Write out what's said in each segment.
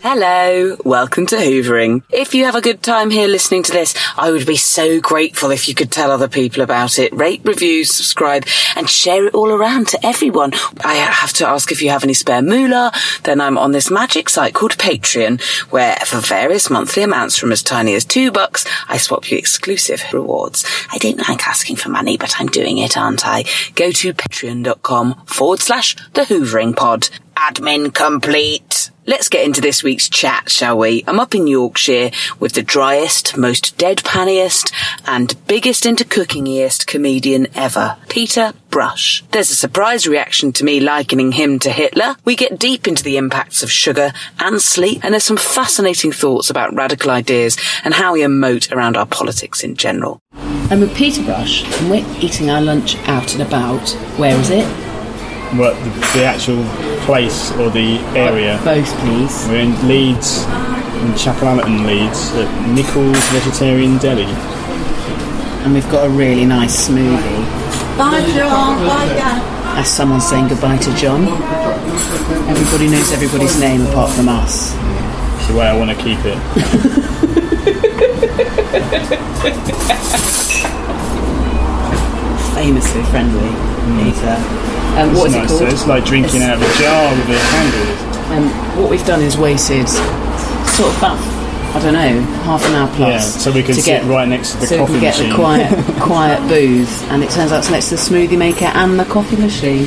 Hello, welcome to Hoovering. If you have a good time here listening to this, I would be so grateful if you could tell other people about it. Rate, review, subscribe, and share it all around to everyone. I have to ask if you have any spare moolah. Then I'm on this magic site called Patreon, where for various monthly amounts from as tiny as two bucks, I swap you exclusive rewards. I don't like asking for money, but I'm doing it, aren't I? Go to patreon.com forward slash the Hoovering Pod. Admin complete. Let's get into this week's chat, shall we? I'm up in Yorkshire with the driest, most deadpaniest, and biggest into cookingiest comedian ever, Peter Brush. There's a surprise reaction to me likening him to Hitler. We get deep into the impacts of sugar and sleep, and there's some fascinating thoughts about radical ideas and how we emote around our politics in general. I'm with Peter Brush, and we're eating our lunch out and about. Where is it? What the, the actual place or the area. Uh, Both, please. We're in Leeds, in Chapel Allerton, Leeds, at Nichols Vegetarian Deli. And we've got a really nice smoothie. Bye, John. Bye, Dad. As someone saying goodbye to John. Everybody knows everybody's name apart from us. It's the way I want to keep it. Famously friendly, mm. Peter. Um, what it's it called? So it's like drinking out of a jar with a handle. Um, what we've done is waited sort of about, I don't know, half an hour plus. Yeah, so we can to sit get, right next to the coffee machine. so coffee we can get machine. the quiet, quiet booth, and it turns out it's next to the smoothie maker and the coffee machine.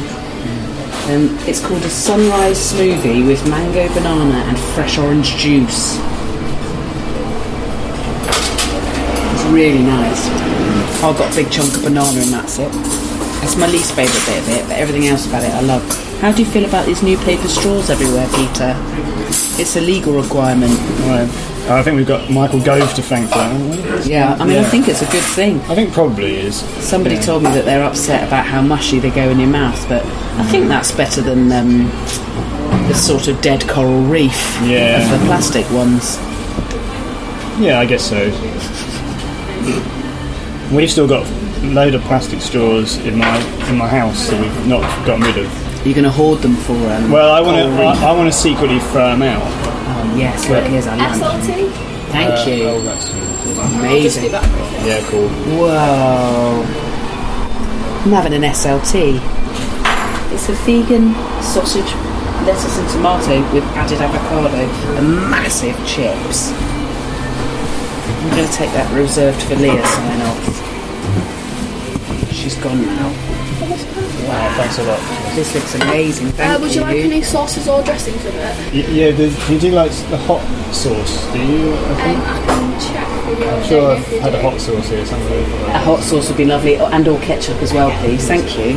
Um, it's called a sunrise smoothie with mango, banana, and fresh orange juice. It's really nice. I've got a big chunk of banana, and that's it. That's my least favourite bit of it, but everything else about it I love. How do you feel about these new paper straws everywhere, Peter? It's a legal requirement. Right. I think we've got Michael Gove to thank for that, haven't we? Yeah, I mean, I think it's a good thing. I think probably is. Somebody Yeah. told me that they're upset about how mushy they go in your mouth, but I think that's better than um, the sort of dead coral reef Yeah. of the plastic ones. Yeah, I guess so. We've still got load of plastic straws in my in my house that we've not gotten rid of. You're going to hoard them for. Um, Well, I want to. I, I want to secretly throw them out. Oh yes, look here's our lunch. SLT? Thank Uh, you. oh, that's Amazing. yeah, cool. Whoa. I'm having an SLT. It's a vegan sausage, lettuce and tomato with added avocado and massive chips. I'm going to take that reserved for Leah sign off. She's gone now. Wow, thanks a lot. This looks amazing. Thank Uh, would you like any sauces or dressings with it? Y- yeah, the, you do like the hot sauce, do you? I Um, think. I can check for you. I'm sure I've had a hot sauce here somewhere. A hot sauce would be lovely, oh, and or ketchup as well, please. Thank you.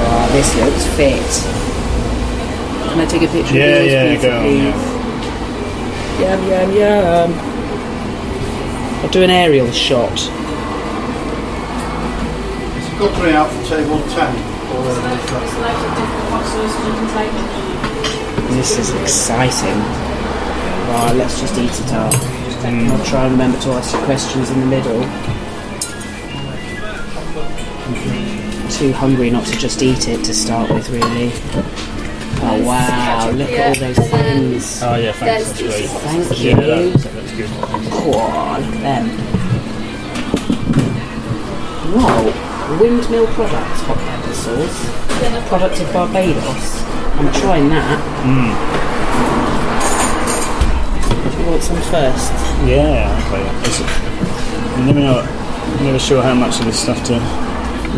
Wow, this looks fit. Can I take a picture Yeah, of yours, yeah, please, go on, please? Yum, yum, yum. I'll do an aerial shot. Got three out for table ten. This is exciting. Wow, let's just eat it up. And I'll mm. try and remember to ask you questions in the middle. Too hungry not to just eat it to start with, really. Oh wow, look at all those things. Oh yeah, thanks. That's great. Thank you. Yeah, that, that's good. Oh, look at them. Wow, Windmill Products hot pepper sauce. Product of Barbados. I'm trying that. Do you want some first? Yeah, okay. I'm never, know, I'm never sure how much of this stuff to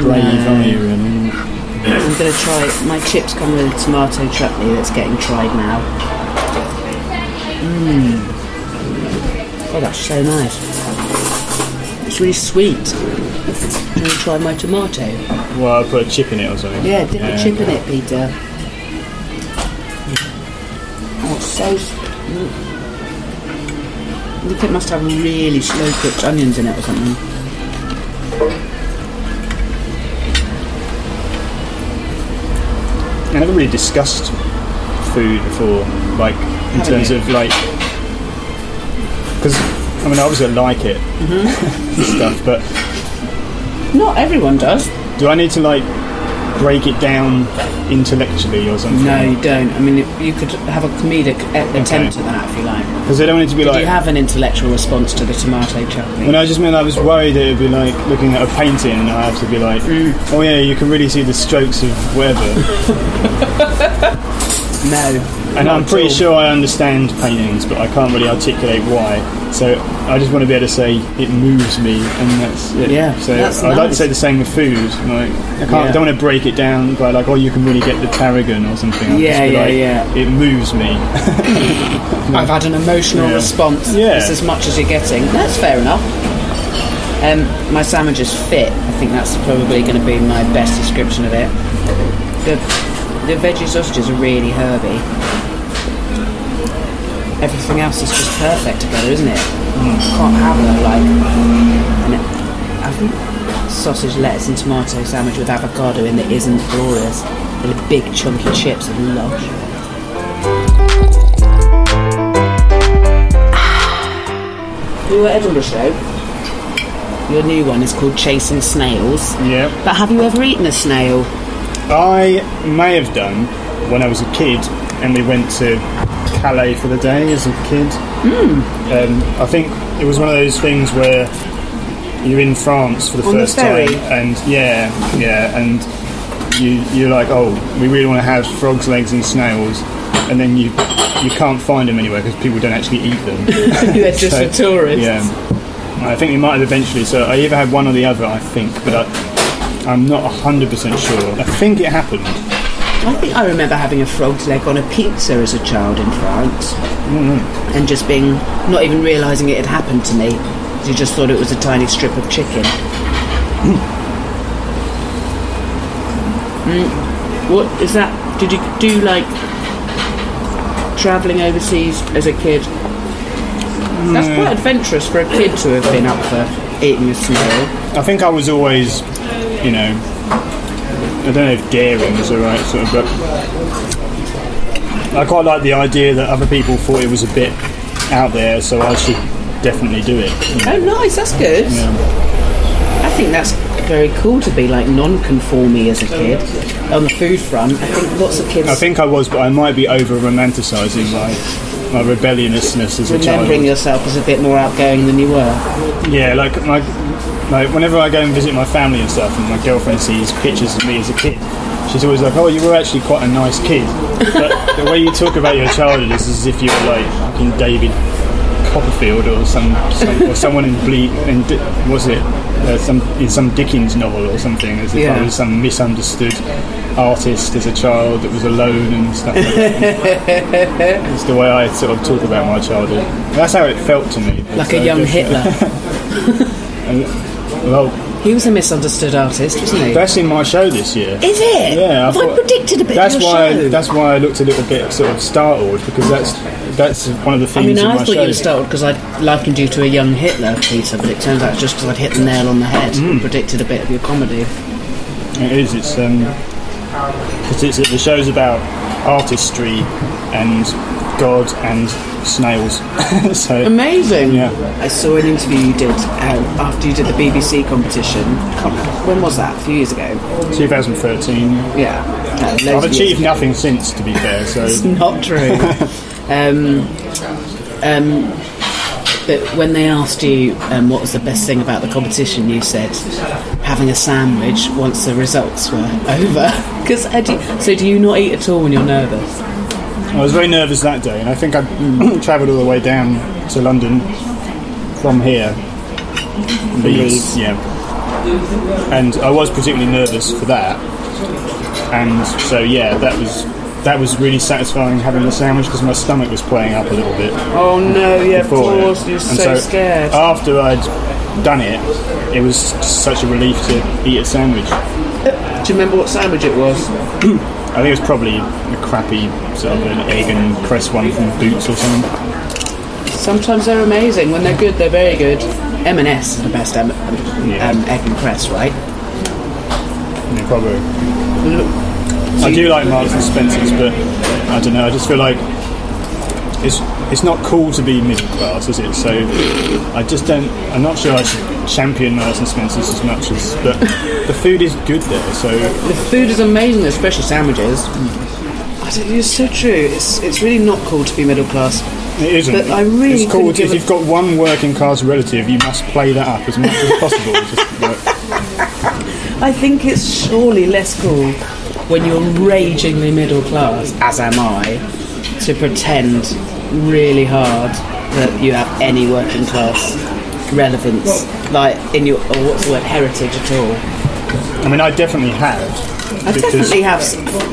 brave No. on you. And, I'm going to try. My chips come with a tomato chutney that's getting tried now. Mmm. Oh, that's so nice. It's really sweet. I'm try my tomato. well, I put a chip in it or something. Yeah, dip a chip in it, Peter. Oh, it's so. mm. I think it must have really slow cooked onions in it or something. I never really discussed food before, like in Haven't terms you? of like, because I mean, I obviously I like it Mm-hmm. and stuff, but Not everyone does. do I need to like break it down intellectually or something? No, you don't. I mean, if- you could have a comedic attempt at that if you like. because I don't want it to be Did like. you have an intellectual response to the tomato chutney? When I just mean I was worried that it'd be like looking at a painting and I have to be like, Mm. oh yeah, you can really see the strokes of whatever. no. And I'm pretty sure I understand paintings, but I can't really articulate why. So I just want to be able to say it moves me, and that's it. Yeah, So I'd like to say the same with food. Like I can't, Yeah. don't want to break it down by like, oh, you can really get the tarragon or something. I'll Yeah, yeah, like, yeah. It moves me. I've had an emotional Yeah. response. Yeah. It's as much as you're getting. That's fair enough. Um, my sandwich is fit. I think that's probably going to be my best description of it. The, the veggie sausages are really herby. Everything else is just perfect together, isn't it? Hmm. Can't have a like an I think sausage, lettuce, and tomato sandwich with avocado in that isn't glorious. And the big chunky chips are lush. You were at Edinburgh show. Your new one is called Chasing Snails. yeah. But have you ever eaten a snail? I may have done when I was a kid, and we went to Calais for the day as a kid. Hmm. Um, I think it was one of those things where you're in France for the On the first ferry? time, and yeah, yeah, and you you're like, oh, we really want to have frogs' legs and snails, and then you you can't find them anywhere because people don't actually eat them. They're just So, for tourists. Yeah, I think we might have eventually. So I either had one or the other, I think, but I, I'm not hundred percent sure. I think it happened. I think I remember having a frog's leg on a pizza as a child in France, and just being not even realising it had happened to me. You just thought it was a tiny strip of chicken. Mm. What is that? Did you do like travelling overseas as a kid? That's Mm. quite adventurous for a kid to have been up for eating a snail. I think I was always, you know, I don't know if daring is the right sort of, but I quite like the idea that other people thought it was a bit out there, so I should definitely do it. you oh, know. Oh, nice. That's good. Yeah. I think that's very cool to be like non-conformy as a kid. On the food front, I think lots of kids I think I was, but I might be over romanticising my my rebelliousness as a child. remembering yourself as a bit more outgoing than you were. Yeah, like my like whenever I go and visit my family and stuff, and my girlfriend sees pictures of me as a kid, she's always like, "Oh, you were actually quite a nice kid." But the way you talk about your childhood is as if you were like fucking David Copperfield or some, some or someone in Bleak in Di- was it uh, some in some Dickens novel or something, as if Yeah. I was some misunderstood artist as a child that was alone and stuff. like that. It's the way I sort of talk about my childhood. That's how it felt to me. Like So a young Hitler. Well, He was a misunderstood artist, wasn't he? that's in my show this year. Is it? Yeah, I thought- predicted a bit That's of your why. show? That's why I looked a little bit sort of startled because that's that's one of the I themes mean, in I my thought show. you were startled because I'd likened you to a young Hitler, Peter, but it turns out just because I'd hit the nail on the head Mm. and predicted a bit of your comedy. It is. It's um, cause it's the show's about artistry and God and snails. so Amazing! Yeah. I saw an interview you did um, after you did the BBC competition. When was that? A few years ago. 2013. Yeah. I've achieved nothing since, to be fair. So It's not true. um, um, but when they asked you um, what was the best thing about the competition, you said having a sandwich once the results were over. Because so do you not eat at all when you're nervous? I was very nervous that day, and I think I travelled all the way down to London from here. Leeds. yeah. And I was particularly nervous for that, and so yeah, that was that was really satisfying having the sandwich because my stomach was playing up a little bit. Oh no! Yeah, of course. You're And so, scared. After I'd done it, it was such a relief to eat a sandwich. do you remember what sandwich it was? I think it was probably a crappy sort of an egg and cress one from Boots or something. Sometimes they're amazing. When they're good, they're very good. M&S is the best M- Yeah. um, egg and cress, right? Yeah, probably. I do like Marks and Spencers, but I don't know. I just feel like it's it's not cool to be middle class, is it? So I just don't. I'm not sure I should champion Marks and Spencers as much as, but the food is good there. So The food is amazing, especially sandwiches. I don't, it's so true. It's it's really not cool to be middle class. it isn't. But I really it's cool if a- you've got one working class relative, you must play that up as much as possible. Just, like, I think it's surely less cool when you're ragingly middle class, as am I, to pretend really hard that you have any working class relevance, like in your or what's the word heritage at all. I mean, I definitely have. I definitely have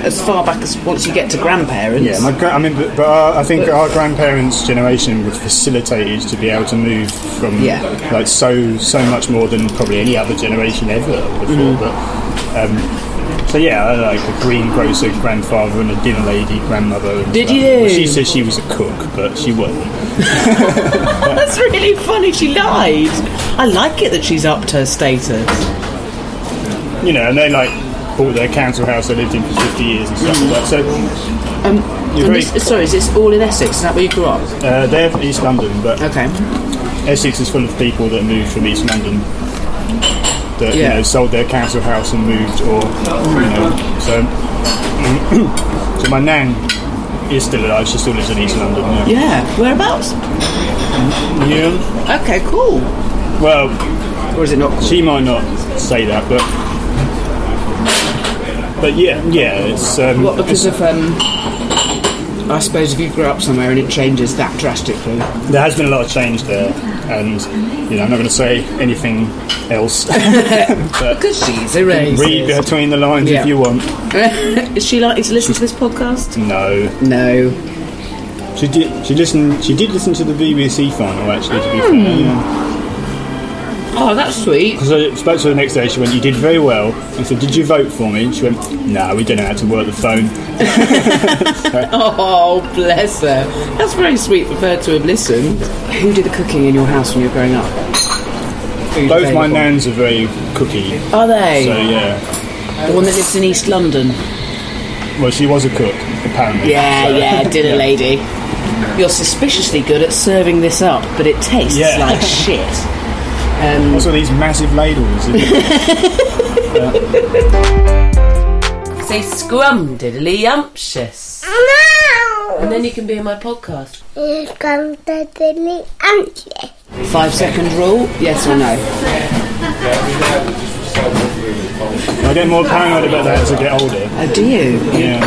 as far back as once you get to grandparents. Yeah, my gra- I mean, but, but our, I think our grandparents' generation was facilitated to be able to move from Yeah. like so so much more than probably any other generation ever before. Mm. But um, so yeah, like a greengrocer grandfather and a dinner lady grandmother. and Did stuff. you? Well, she said she was a cook, but she wasn't. That's really funny. She lied. I like it that she's upped her status. You know, and they like bought their council house they lived in for fifty years and stuff like that. So Um, You're and very- this, sorry, is this all in Essex? Is that where you grew up? uh, they're from East London, but Okay. Essex is full of people that moved from East London that you know sold their council house and moved, or you know, so so my nan is still alive. She still lives in East London. Yeah. Yeah. Whereabouts? Yeah. Okay, cool. Well, Or is it not cool? she might not say that, but but yeah, yeah. It's um, What, because it's- of, um, I suppose if you grew up somewhere and it changes that drastically. there has been a lot of change there, and you know, I'm not going to say anything else. but Because she's a racist. read between the lines Yeah. if you want. Is she like? to listen to this podcast? No. No. She did. She listened. She did listen to the BBC final, actually. To be fair, hmm. yeah. Oh, that's sweet. Because I spoke to her the next day. She went, "You did very well." I said, "Did you vote for me?" She went, "No, we don't know how to work the phone." Oh, bless her. That's very sweet of her to have listened. Who did the cooking in your house when you were growing up? Food Both my nans are very cooky. Are they? So yeah. The one that lives in East London. Well, she was a cook, apparently. Yeah, So, yeah, dinner lady. You're suspiciously good at serving this up, but it tastes Yeah. like shit. Um, Also, these massive ladles. Say scrum diddly umptious. And then you can be in my podcast. five second rule, yes or no? I get more paranoid about that as I get older. Oh, do you? Yeah.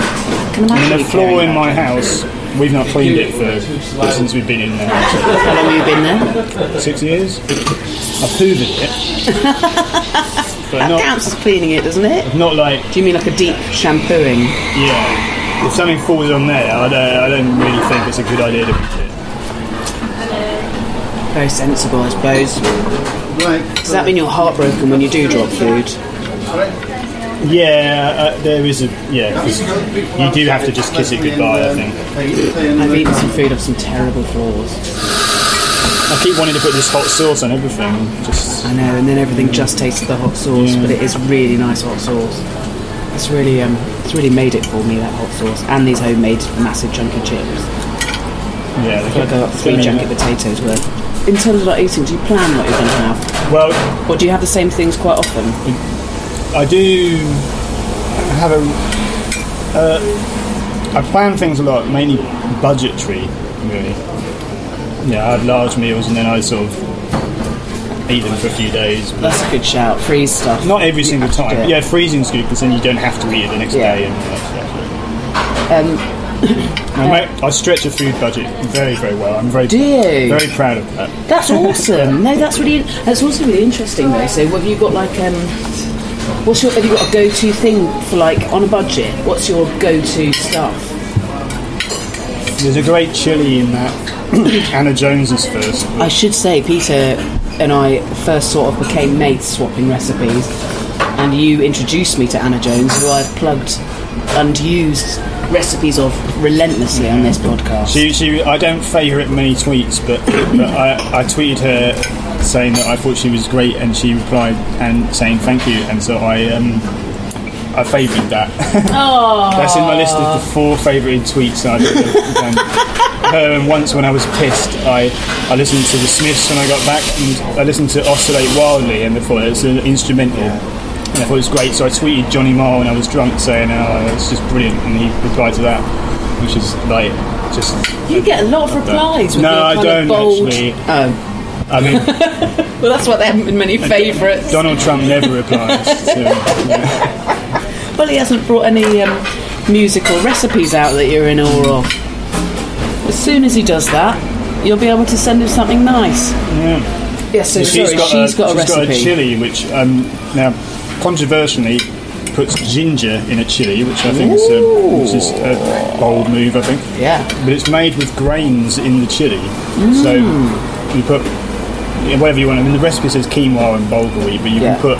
Can I imagine mean, you the floor in my house, we've not cleaned it for since we've been in there. How long have you been there? Six years. I've hoovered it. but That not, counts as cleaning it, doesn't it? not like, Do you mean like a deep shampooing? yeah. If something falls on there, I don't, I don't really think it's a good idea to put it. Very sensible, I suppose. Right. Does that mean you're heartbroken when you do drop food? Yeah, uh, there is a yeah. 'cause you do have to just kiss it goodbye. I think. I've eaten some food off some terrible floors. I keep wanting to put this hot sauce on everything. Just I know, and then everything just tastes the hot sauce, Yeah. but it is really nice hot sauce. It's really, um, it's really made it for me that hot sauce, and these homemade massive chunky chips. yeah. I go up three jacket potatoes worth. In terms of like eating, do you plan what you're going to have, Well, or do you have the same things quite often? I do have a. Uh, I plan things a lot, mainly budgetary, really. Yeah, I have large meals and then I sort of eat them for a few days. That's a good shout. Freeze stuff. Not every single to do time. Yeah, freezing's good because then you don't have to eat it the next Yeah. day. And that stuff. Um, I, make, I stretch a food budget very, very well. I'm very, you? very proud of that. That's awesome. No, that's really that's also really interesting though. So, have you got like um, what's your have you got a go-to thing for like on a budget? What's your go-to stuff? There's a great chili in that. Anna Jones's first. I should say, Peter and I first sort of became mates swapping recipes, and you introduced me to Anna Jones, who I've plugged and used recipes of relentlessly on this podcast. She, she, I don't favourite many tweets, but, but I, I tweeted her saying that I thought she was great, and she replied and saying thank you, and so I um, I favoured that. Oh, That's in my list of the four favourite tweets done. Her and once when I was pissed, I, I listened to the Smiths when I got back, and I listened to Oscillate Wildly, and before it's an instrumental. And I thought it was great, so I tweeted Johnny Marr when I was drunk saying, oh, it's just brilliant, and he replied to that, which is like, just. You get a lot of replies. No, I don't bold... actually. Oh, I mean, well, that's why there haven't been many favourites. Donald Trump never replies. To, yeah. Well, he hasn't brought any um, musical recipes out that you're in awe of. As soon as he does that, you'll be able to send him something nice. Yeah. Yes, so she's sorry, got she's a, got a she's got a chili which um, now controversially puts ginger in a chili, which I think is a, which is a bold move. I think. Yeah. But it's made with grains in the chili, Mm. so you put whatever you want. I mean, the recipe says quinoa and bulgur wheat, but you Yeah. can put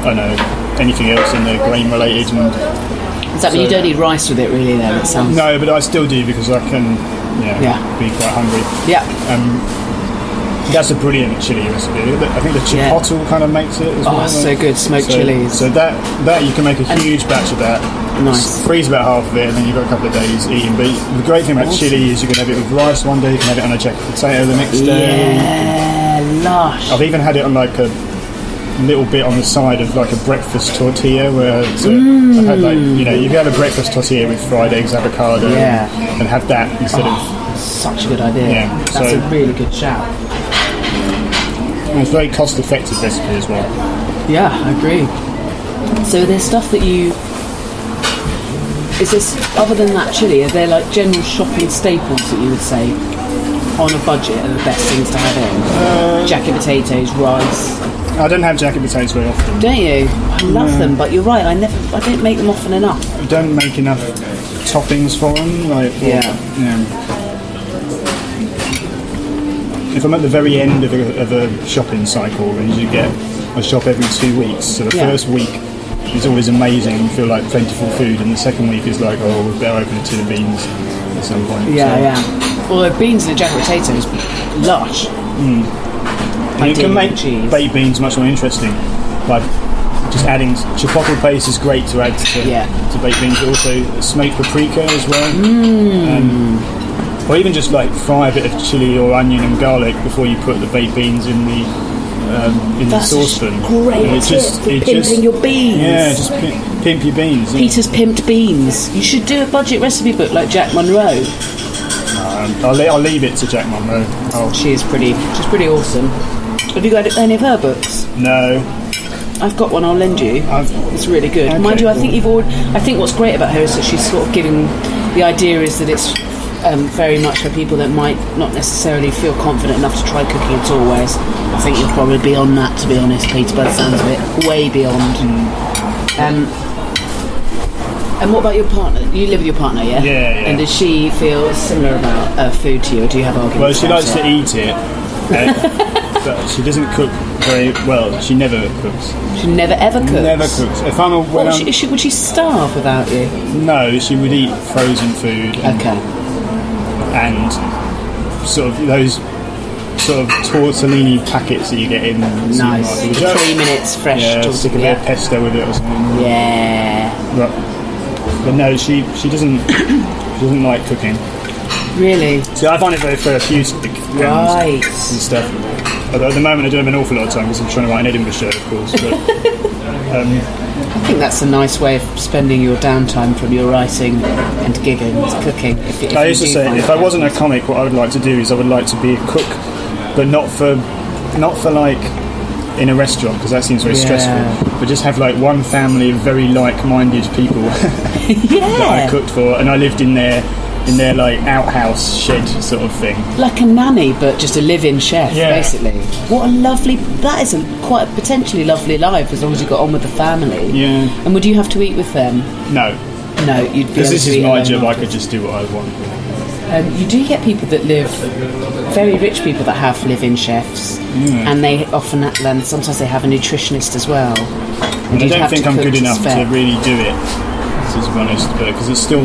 I don't know anything else in there, grain related. And, Does that mean you don't eat rice with it, really? Then it sounds. no, but I still do because I can, yeah, Yeah. be quite hungry. Yeah. Um, that's a brilliant chili recipe. I think the Yeah. chipotle kind of makes it as Oh, well. so good, smoked so, chilies. So that that you can make a huge batch of that. Nice. Freeze about half of it, and then you've got a couple of days eating. But the great thing about Awesome. chili is you can have it with rice one day, you can have it on a jacket potato the next day. Yeah, lush. I've even had it on like a little bit on the side of like a breakfast tortilla where it's a, I've had like mm. you know you can have a breakfast tortilla with fried eggs, avocado, Yeah. and have that instead Oh, such a good idea. Yeah, That's so- a really good shout. Of. and It's very cost-effective recipe as well. Yeah, I agree. So there's stuff that you. Is this other than that chili? Are there like general shopping staples that you would say on a budget are the best things to have in? Uh, jacket potatoes, rice. I don't have jacket potatoes very often. Don't you? I love No. them, but you're right. I never. I don't make them often enough. I don't make enough toppings for them. Like, or, Yeah. you know, if I'm at the very end of a, of a shopping cycle, and you get I shop every two weeks. So the Yeah. first week is always amazing. You feel like plentiful food, and the second week is like, oh, we better open a tin of beans at some point. Yeah, So- yeah. Although beans and a jacket potatoes, lush. And you Ideally can make cheese. baked beans much more interesting by just adding chipotle paste is great to add to, Yeah. to baked beans, but also smoked paprika as well. Mm. Um, or even just like fry a bit of chili or onion and garlic before you put the baked beans in the um, in That's the saucepan. great And it tip for pimping your beans. Yeah, just pimp, pimp your beans. yeah. Peter's pimped beans. You should do a budget recipe book like Jack Monroe. Um, I'll, I'll leave it to Jack Monroe. Oh She is pretty. She's pretty awesome. Have you got any of her books? no, I've got one. I'll lend you. it's really good. Okay, Mind you, I think you've already. I think what's great about her is that she's sort of giving. The idea is that it's um, very much for people that might not necessarily feel confident enough to try cooking at all. Whereas I think you'll probably be on that, to be honest, Peter. By the sounds of it, way beyond. Um, and what about your partner? You live with your partner, yeah? Yeah, yeah. And does she feel similar about uh, food to you, or do you have arguments? Well, she likes it? to eat it, uh, but she doesn't cook very well. She never cooks. She never ever cooks. Never cooks. If I'm a, when What, would, I'm, she, she, would she starve without you? no, she would eat frozen food. And, Okay. And sort of those sort of tortellini packets that you get in. Nice. The three minutes fresh Yeah, tortellini, stick a bit of pesto with it or something. Yeah. But, but no, she she doesn't she doesn't like cooking. Really? See, I find it very therapeutic Right. and stuff. Although at the moment I don't have an awful lot of time because I'm trying to write an Edinburgh show, of course. But, um, I think that's a nice way of spending your downtime from your writing and gigging, is cooking. If, if I used to say if I wasn't a comic, what I would like to do is I would like to be a cook, but not for not for like in a restaurant because that seems very Yeah. stressful. But just have like one family of very like-minded people that I cooked for, and I lived in their in their like outhouse shed sort of thing. like a nanny, but just a live-in chef, Yeah. basically. What a lovely. That is a quite a potentially lovely life as long as you got on with the family. Yeah. And would you have to eat with them? No, No, you'd be because this to is my job. I could just do what I want. Um, you do get people that live, very rich people that have live-in chefs, Mm. and they often and sometimes they have a nutritionist as well. And I don't think I'm good enough to spare. really do it. To be honest, because it's still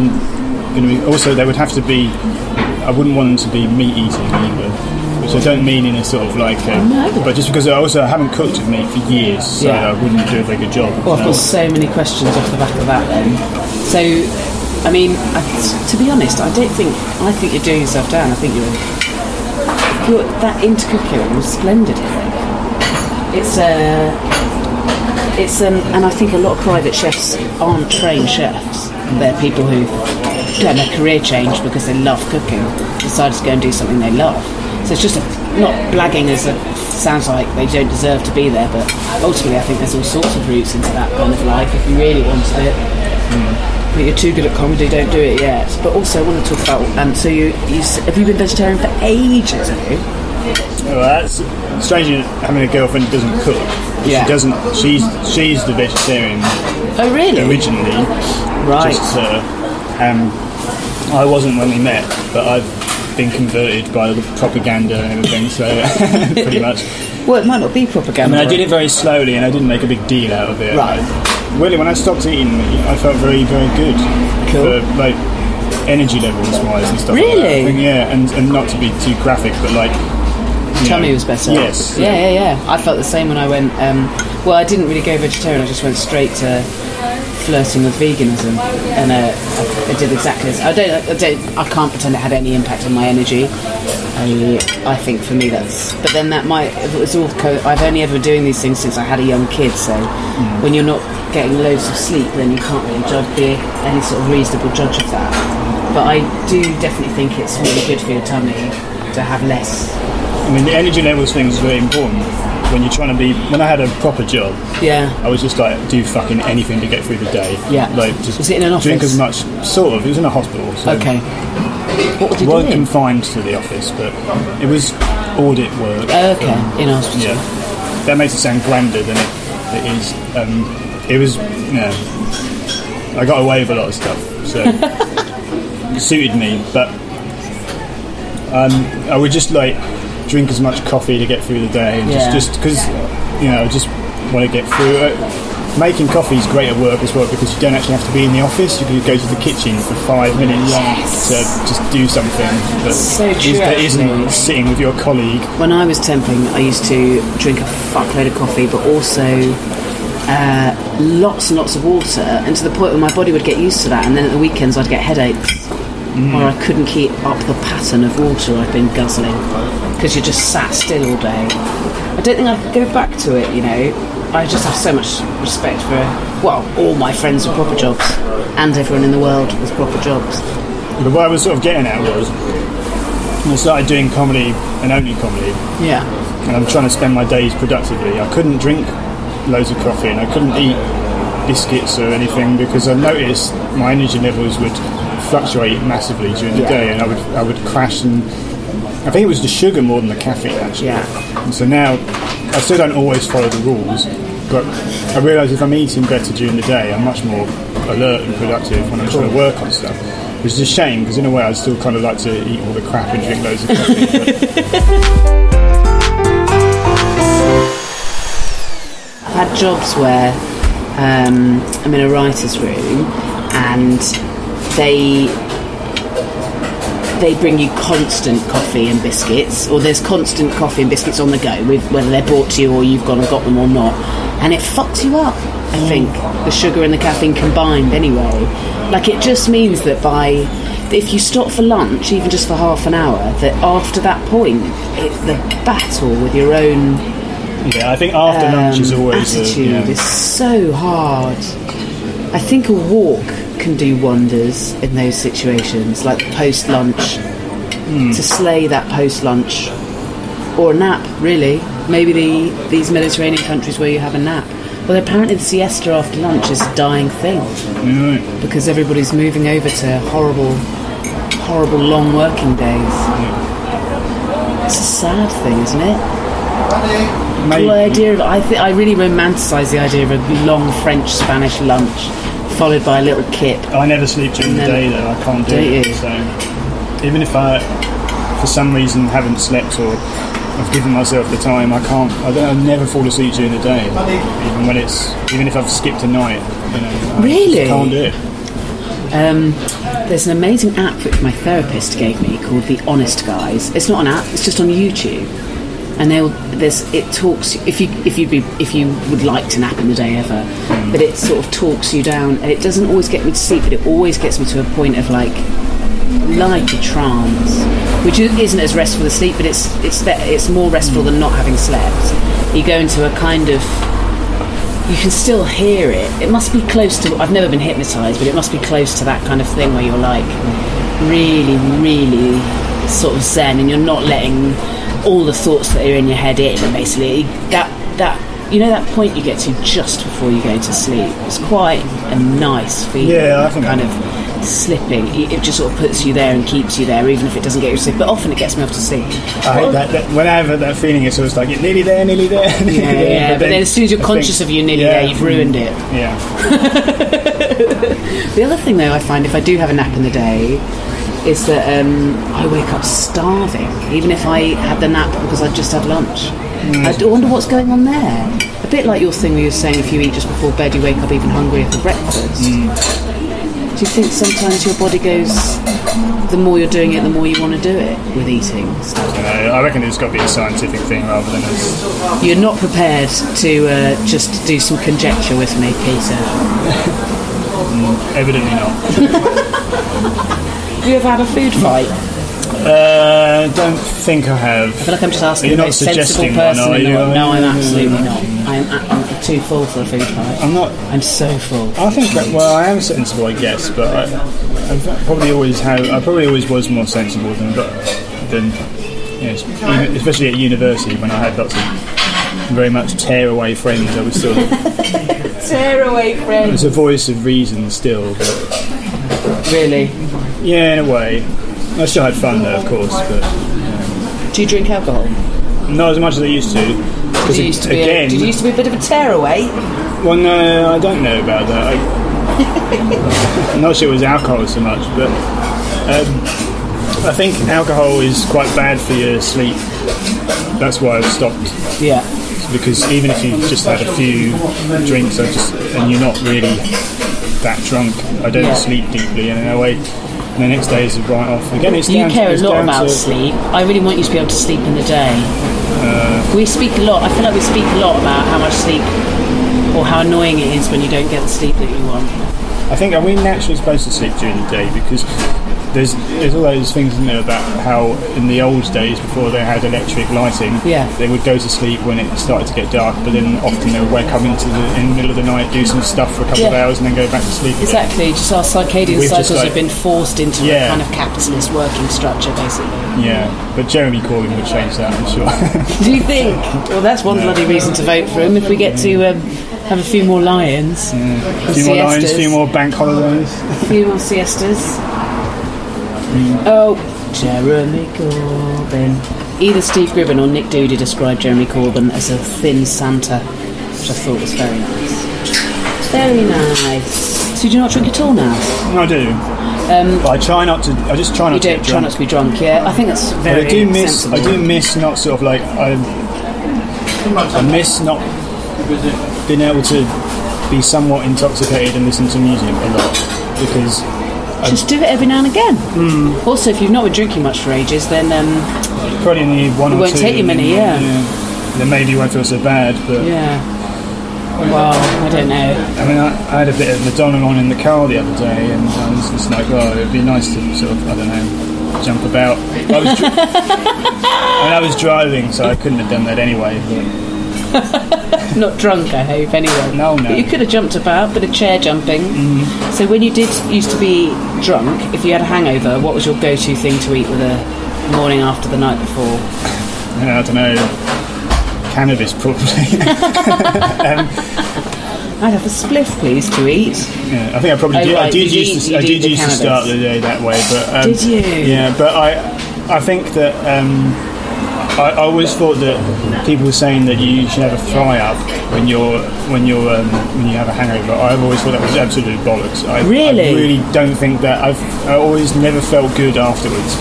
going to be. Also, they would have to be. I wouldn't want them to be meat eating either, which I don't mean in a sort of like. A, No. But just because I also haven't cooked with meat for years, so Yeah. I wouldn't do a very good job. Well, I've got so many questions off the back of that then. So, I mean, I, to be honest, I don't think I think you're doing yourself down. I think you're you're that into cooking. You're splendid. It's a it's um, and I think a lot of private chefs aren't trained chefs. They're people who done a career change because they love cooking, decided to go and do something they love. So it's just a, not blagging as it sounds like they don't deserve to be there, but ultimately I think there's all sorts of routes into that kind of life if you really wanted it. Hmm. But you're too good at comedy, don't do it yet. But also, I want to talk about. And so, you, you have you been vegetarian for ages? Have you? Well, that's strange having a girlfriend who doesn't cook. Yeah. She doesn't. She's she's the vegetarian Oh, really? originally. Right. Just her. Um, I wasn't when we met, but I've been converted by the propaganda and everything. So pretty much. Well, it might not be propaganda. I mean, I did it very slowly, and I didn't make a big deal out of it. Right. I- really, when I stopped eating meat, I felt very, very good. Cool. For, like energy levels wise and stuff. Really? Think, yeah, and, and not to be too graphic, but like. tummy know, was better. Yes. Yeah, yeah, yeah. I felt the same when I went. Um, well, I didn't really go vegetarian. I just went straight to flirting with veganism, and uh, I, I did exactly. As, I don't. I don't. I can't pretend it had any impact on my energy. I, I think for me that's. But then that might. If it was all. Co- I've only ever been doing these things since I had a young kid. So when you're not getting loads of sleep, then you can't really judge, be any sort of reasonable judge of that. But I do definitely think it's really good for your tummy to have less I mean, the energy levels thing is very important when you're trying to be. When I had a proper job, Yeah. I was just like do fucking anything to get through the day. Yeah. like just Was it in an drink office? as much. Sort of. It was in a hospital. So Okay. What It you wasn't do? confined to the office, but it was audit work. Oh, okay, in hospital. Yeah, that makes it sound grander than it, it is. Um, it was, know, I got away with a lot of stuff, so it suited me. But um, I would just like drink as much coffee to get through the day, and Yeah. just just because you know, just want to get through it. Making coffee is great at work as well because you don't actually have to be in the office. You can go to the kitchen for five minutes Yes. to just do something that, So is- true, that actually. isn't sitting with your colleague. When I was temping, I used to drink a fuckload of coffee, but also uh, lots and lots of water, and to the point where my body would get used to that. And then at the weekends, I'd get headaches, or I couldn't keep up the pattern of water I'd been guzzling because you're just sat still all day. I don't think I could go back to it. You know, I just have so much respect for well, all my friends with proper jobs, and everyone in the world with proper jobs. But what I was sort of getting at was I started doing comedy and only comedy, Yeah. and I'm trying to spend my days productively. I couldn't drink loads of coffee, and I couldn't eat biscuits or anything because I noticed my energy levels would fluctuate massively during the Yeah. day, and I would I would crash and. I think it was the sugar more than the caffeine actually. Yeah. And so now, I still don't always follow the rules, but I realise if I'm eating better during the day, I'm much more alert and productive when I'm trying to work on stuff. Which is a shame because in a way I still kind of like to eat all the crap and drink loads of coffee. I've had jobs where um, I'm in a writer's room and they they bring you constant coffee and biscuits, or there's constant coffee and biscuits on the go, with whether they're brought to you or you've gone and got them or not, and it fucks you up. I think the sugar and the caffeine combined, anyway. Like it just means that by if you stop for lunch, even just for half an hour, that after that point, it, the battle with your own yeah, I think after lunch is um, always a, attitude yeah. is so hard. I think a walk can do wonders in those situations, like post lunch, Hmm. to slay that post lunch, or a nap. Really, maybe the these Mediterranean countries where you have a nap. Well, apparently the siesta after lunch is a dying thing Right. because everybody's moving over to horrible, horrible long working days. It's a sad thing, isn't it? Mate, The idea of I think I really romanticise the idea of a long French Spanish lunch followed by a little kip. I never sleep during the day though. I can't do it. you? So even if I, for some reason, haven't slept or I've given myself the time, I can't. I don't. I never fall asleep during the day, even when it's even if I've skipped a night. You know, I Really? can't do it. Um, there's an amazing app which my therapist gave me called The Honest Guys. It's not an app; it's just on YouTube, and they'll there's it talks if you if you'd be if you would like to nap in the day ever, but it sort of talks you down, and it doesn't always get me to sleep, but it always gets me to a point of like like a trance, which isn't as restful as sleep, but it's it's it's more restful than not having slept. You go into a kind of you can still hear it. It must be close to. I've never been hypnotized, but it must be close to that kind of thing where you're like really, really sort of zen, and you're not letting all the thoughts that are in your head in. And basically, that that you know that point you get to just before you go to sleep. It's quite a nice feeling. Yeah, I think kind of slipping. It just sort of puts you there and keeps you there, even if it doesn't get you to sleep. But often it gets me off to sleep. I hate that, that. When I have that feeling, it's always like you're nearly there, nearly there. Nearly Yeah, there. yeah, but then as soon as you're I conscious think- of you're nearly yeah, there, you've ruined it. Yeah. The other thing, though, I find if I do have a nap in the day, is that um, I wake up starving, even if I had the nap because I just had lunch. I d- wonder what's going on there. A bit like your thing where you were saying if you eat just before bed, you wake up even hungrier for breakfast. Do you think sometimes your body goes, the more you're doing it, the more you want to do it with eating stuff? You I reckon it's got to be a scientific thing rather than a. You're not prepared to uh, just do some conjecture with me, Peter. Evidently not. Have you ever had a food fight? Uh, don't think I have. I feel like I'm just asking You're the not most sensible suggesting person one, are in the you? world. No, I'm absolutely not. I'm, I'm too full for a food fight. I'm not. I'm so full. I think that, well, I am sensible, I guess, but I, I probably always have. I probably always was more sensible than than you know, even- especially at university when I had lots of very much tear away friends. I was still Tear away, friend. there's a voice of reason still, but Really? Yeah, in a way. I still had fun though, of course, but Do you drink alcohol? not as much as I used to. Did Because you used to be? again, A, did you used to be a bit of a tearaway? Well, no, I don't know about that. I, I'm not sure it was alcohol so much, but um, I think alcohol is quite bad for your sleep. That's why I've stopped. Yeah. Because even if you've just had a few drinks, I just and you're not really that drunk, I don't Yeah. sleep deeply, and in a way, and the next day is right off. Again, it's You care a it's lot about to, sleep. I really want you to be able to sleep in the day. Uh, we speak a lot. I feel like we speak a lot about how much sleep or how annoying it is when you don't get the sleep that you want. I think are we naturally supposed to sleep during the day because there's there's all those things isn't there about how in the old days before they had electric lighting, Yeah. they would go to sleep when it started to get dark, but then often they would wake up into the in the middle of the night, do some stuff for a couple of hours, and then go back to sleep. again. Exactly, just our circadian We've cycles like- have been forced into Yeah. a kind of capitalist working structure, basically. Yeah, but Jeremy Corbyn would change that, I'm sure. Do you think? Well, that's one bloody reason to vote for him. If we get to um, have a few more lions, a and few more lions, a few more bank holidays. a few more siestas. Oh, Jeremy Corbyn. Either Steve Gribbin or Nick Doody described Jeremy Corbyn as a thin Santa, which I thought was very nice. Very nice. So you do not drink at all now? I do. Um, but I try not to. I just try not you to don't get try not to be drunk, yeah? I think that's But very I do miss. sensible. I do miss not sort of like I. I miss not being able to be somewhat intoxicated and listen to music a lot because I Just do it every now and again. Also, if you've not been drinking much for ages, then um, probably need one It won't two. take you many, then- yeah. Then maybe you won't feel so bad, but yeah. Well, I don't know. I mean, I, I had a bit of Madonna on in the car the other day, and I was just like, oh, it'd be nice to sort of, I don't know, jump about. I was, dri- I mean, I was driving, so I couldn't have done that anyway. But Not drunk, I hope, anyway. No, no. But you could have jumped about, bit of chair jumping. Mm-hmm. So when you did used to be drunk, if you had a hangover, what was your go-to thing to eat with a morning after the night before? I don't know, cannabis probably. um, I'd have a spliff, please, to eat. Yeah, I think I probably Oh, did. I right, did you used eat- to. I did used to start the day that way, but um, Did you? Yeah, but I, I think that um, I, I always thought that people were saying that you should have a fry up when you're when you're um, when you have a hangover. I've always thought that was absolute bollocks. I, Really? I really don't think that. I've I always never felt good afterwards.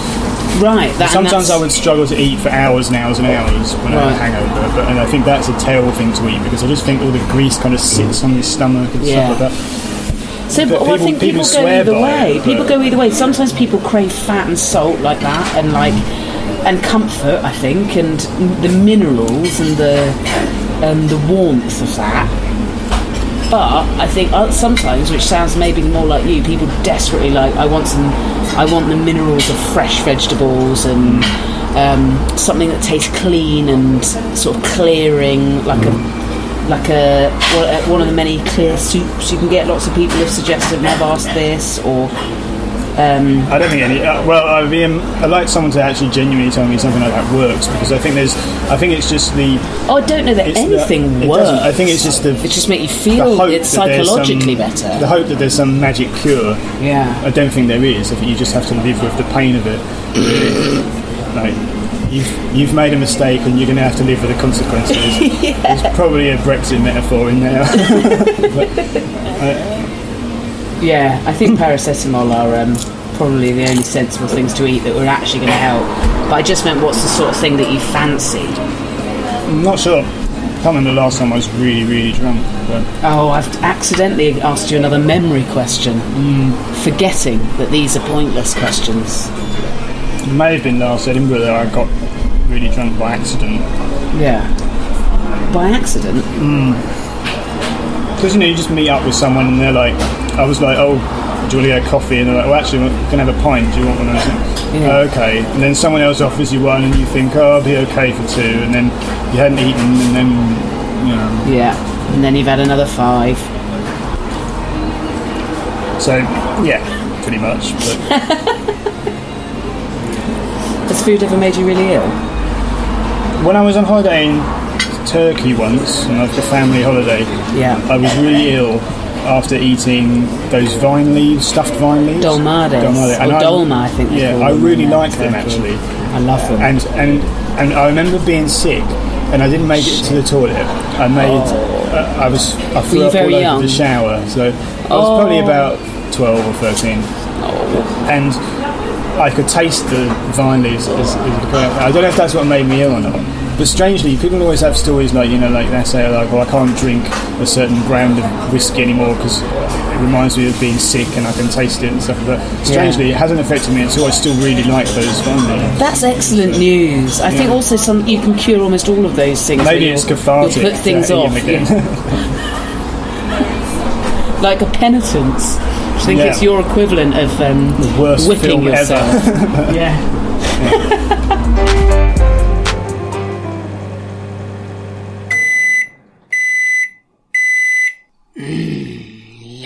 Right. That, Sometimes I would struggle to eat for hours and hours and hours when I had a hangover, but and I think that's a terrible thing to eat because I just think all the grease kind of sits on your stomach and Yeah. stuff like that. So, But but, I people- think people people, go either way. it, people go either way. Sometimes people crave fat and salt like that, and like and comfort. I think, and the minerals and the and the warmth of that. But I think uh, sometimes, which sounds maybe more like you, people desperately like. I want some. I want the minerals of fresh vegetables and um, something that tastes clean and sort of clearing, like a like a one- uh, one of the many clear soups you can get. Lots of people have suggested and have asked this, or um, I don't think any. Uh, well, um, I'd like someone to actually genuinely tell me something like that works because I think there's. I think it's just the. oh, I don't know that it's the- anything works. I think it's just the. it just makes you feel it's psychologically some- better. The hope that there's some magic cure. Yeah. I don't think there is. I think you just have to live with the pain of it. Like you've you've made a mistake and you're going to have to live with the consequences. There's probably a Brexit metaphor in there. Yeah, I think paracetamol are um, probably the only sensible things to eat that were actually going to help. But I just meant what's the sort of thing that you fancied? I'm not sure. can't remember the last time I was really, really drunk. But Oh, I've accidentally asked you another memory question, forgetting that these are pointless questions. it may have been last Edinburgh that I got really drunk by accident. Yeah. By accident? Because you know, you just meet up with someone and they're like, I was like, oh, do you want to get a coffee? And they're like, well, actually, we can have a pint. Do you want one? And I said, Yeah. "Oh, okay. And then someone else offers you one, and you think, oh, I'll be okay for two. And then you hadn't eaten, and then you know. Yeah. And then you've had another five. So yeah, pretty much. But Has food ever made you really ill? when I was on holiday in Turkey once, on like a family holiday, Yeah. I was really ill after eating those vine leaves, stuffed vine leaves. Dolmades. Dolmade. Or dolma, I think Yeah, I really in liked them Turkey. actually. I love them. And and and I remember being sick, and I didn't make it to the toilet. I made. Uh, I was. I threw up all young? over the shower. So I was probably Oh. about twelve or thirteen, and I could taste the vine leaves. As, as I don't know if that's what made me ill or not. But strangely, people always have stories like you know, like they say like, "Well, I can't drink a certain brand of whiskey anymore because it reminds me of being sick and I can taste it and stuff." But strangely, it hasn't affected me all. I still really like those. That's excellent news. I think also some you can cure almost all of those things. Maybe it's cathartic. You'll put things eat off, yeah. like a penitence. I think Yeah. it's your equivalent of um, worst whipping film ever. yourself. yeah.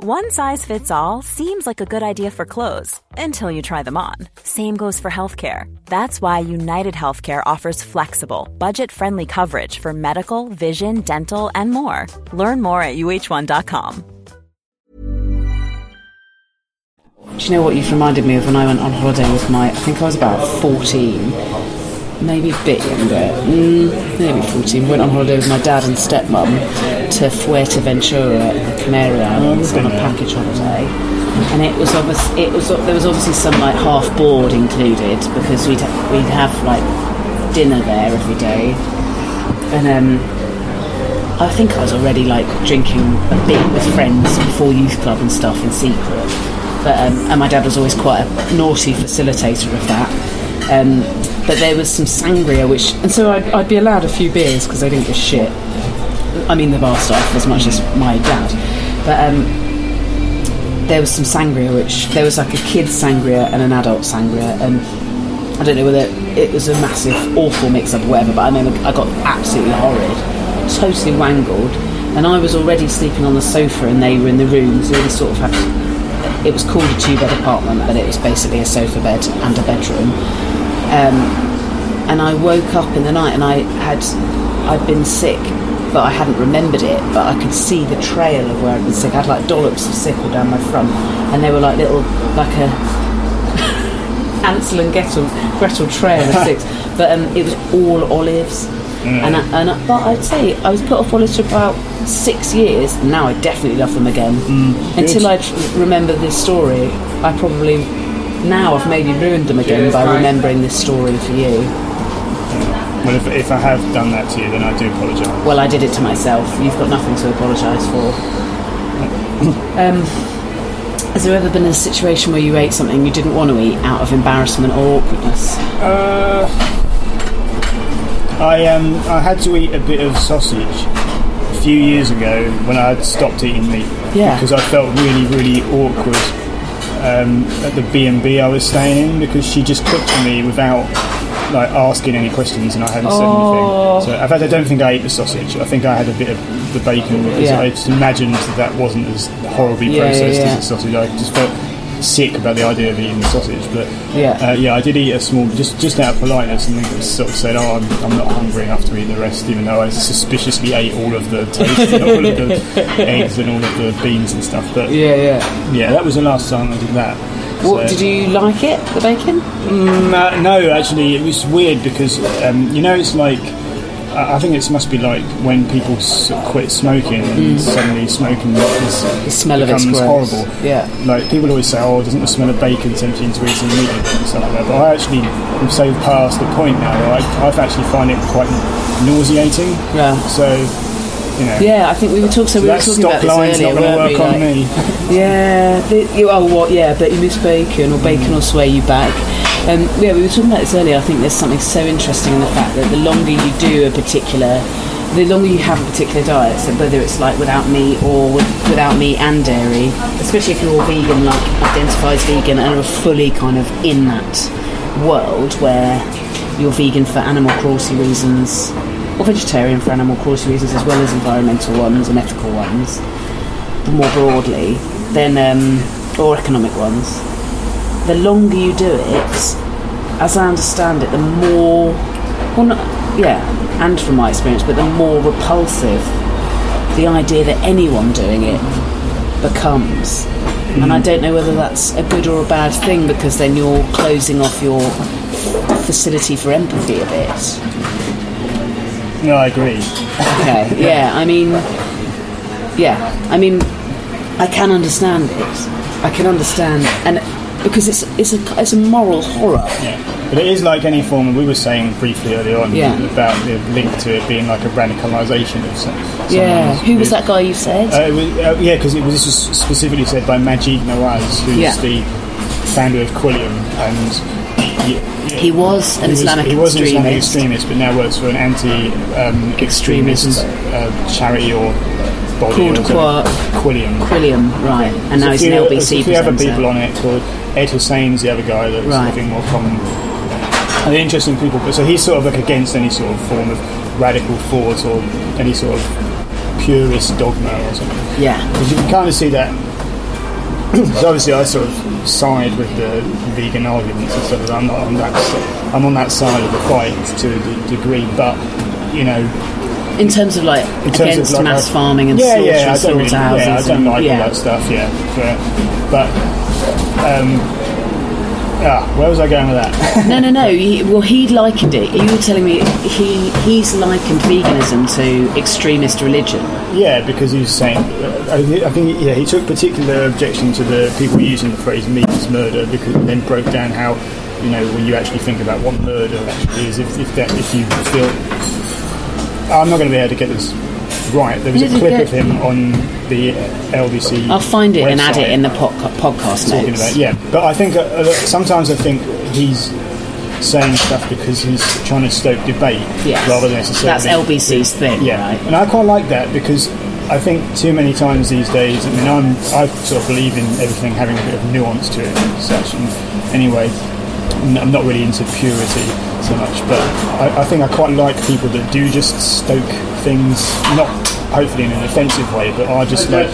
One size fits all seems like a good idea for clothes until you try them on. Same goes for healthcare. That's why United Healthcare offers flexible, budget friendly coverage for medical, vision, dental, and more. Learn more at uh1.com. Do you know what you've reminded me of when I went on holiday with my? I think I was about fourteen, maybe a bit younger, mm, maybe fourteen. Went on holiday with my dad and stepmom to Fuerteventura, Canary Islands, on a package holiday. And it was obvious. It was there was obviously some like half board included because we'd we'd have like dinner there every day, and um. I think I was already like drinking a bit with friends before youth club and stuff in secret. But um, and my dad was always quite a naughty facilitator of that. Um, but there was some sangria, which and so I'd, I'd be allowed a few beers because they didn't give a shit. I mean the bar staff as much as my dad. But um, there was some sangria, which there was like a kid's sangria and an adult sangria, and I don't know whether it was a massive, awful mix-up or whatever. But I remember I got absolutely horrid totally wangled, and I was already sleeping on the sofa, and they were in the room. So sort of had. It was called a two-bed apartment, but it was basically a sofa bed and a bedroom. Um, and I woke up in the night, and I had I'd been sick, but I hadn't remembered it. But I could see the trail of where I'd been sick. I had like dollops of sick all down my front, and they were like little, like a Ansel and Gretel, Gretel trail of six. But um, it was all olives. And, I, and I, but I'd say I was put off olives for about six years. And now I definitely love them again. Until I remember this story, I probably now I've maybe ruined them again by remembering this story for you. Well, if, if I have done that to you, then I do apologise. Well, I did it to myself. You've got nothing to apologise for. Um, has there ever been a situation where you ate something you didn't want to eat out of embarrassment or awkwardness? Uh, I um I had to eat a bit of sausage a few years ago when I had stopped eating meat. Yeah. Because I felt really really awkward um, at the B and B I was staying in because she just cooked for me without like asking any questions and I hadn't said Oh. anything. So in fact I don't think I ate the sausage. I think I had a bit of the bacon because Yeah. I just imagined that that wasn't as horribly Yeah, processed yeah. as the sausage. I just felt sick about the idea of eating the sausage. But Yeah. uh, yeah, I did eat a small, just just out of politeness, and then sort of said, "Oh, I'm, I'm not hungry enough to eat the rest," even though I suspiciously ate all of the toast, and all of the eggs, and all of the beans and stuff. But Yeah, yeah. yeah, that was the last time I did that. What So- did you like it? The bacon? Mm, uh, no, actually, it was weird because um, you know it's like I think it must be like when people quit smoking and suddenly smoking is, The smell of it's becomes horrible. Yeah. Like people always say, "Oh, doesn't the smell of bacon tempt you into eating meat and stuff like that?" But I actually am so past the point now I, I actually find it quite nauseating. Yeah. So, you know. Yeah, I think we were talking. So we were talking about this line's earlier, not going to weren't we? work on Like- me. Yeah. The, you, oh, what? Yeah, but you miss bacon, or bacon will sway you back. Um, yeah, we were talking about this earlier. I think there's something so interesting in the fact that the longer you do a particular, the longer you have a particular diet, so whether it's like without meat or with, without meat and dairy, especially if you're vegan, like identifies vegan and are fully kind of in that world where you're vegan for animal cruelty reasons or vegetarian for animal cruelty reasons as well as environmental ones and ethical ones more broadly then um, or economic ones the longer you do it as I understand it the more well not, yeah and from my experience but the more repulsive the idea that anyone doing it becomes. And I don't know whether that's a good or a bad thing because then you're closing off your facility for empathy a bit. No, I agree. Okay, yeah, I mean, yeah, I mean, I can understand it. I can understand, and because it's it's a it's a moral horror. Yeah. But it is like any form, we were saying briefly earlier on Yeah. about the link to it being like a radicalisation of some. Yeah, who was that guy you said? Uh, was, uh, yeah, because it was this was specifically said by Maajid Nawaz, who's Yeah. the founder of Quilliam, and he, He was an he was, Islamic he was an Islamic extremist. extremist, but now works for an anti-extremist Extremism. uh, charity or body. Called or Qua- Quilliam. Quilliam, right? And now he's an LBC there's a few other people on it called Ed Husain's the other guy that's Right. I think more common. And they're interesting people, but so he's sort of like against any sort of form of radical thought or any sort of purist dogma or something. Yeah. Because you can kind of see that. So obviously, I sort of side with the vegan arguments and stuff. I'm not on that. I'm on that side of the fight to a de- degree, but you know, In terms of like terms against of like mass farming and yeah, slaughter yeah, I and don't really, slaughterhouses. yeah, I don't and- like yeah. all that stuff. Yeah, but, but um, ah, where was I going with that? no, no, no. He, well, he likened it. You were telling me he he's likened veganism to extremist religion. Yeah, because he was saying, I I think, yeah, he took particular objection to the people using the phrase "meat is murder" because then broke down how, you know, when you actually think about what murder actually is, if, if that, if you feel, I'm not going to be able to get this right. There was a clip of him on the LBC. I'll find it and add it in the podca- podcast talking notes. about yeah but I think uh, uh, sometimes I think he's saying stuff because he's trying to stoke debate Yes. rather than necessarily That's LBC's thing, yeah right? and I quite like that because I think too many times these days I mean I'm I sort of believe in everything having a bit of nuance to it and such and anyway I'm not really into purity so much but I, I think I quite like people that do just stoke things not hopefully in an offensive way but are just like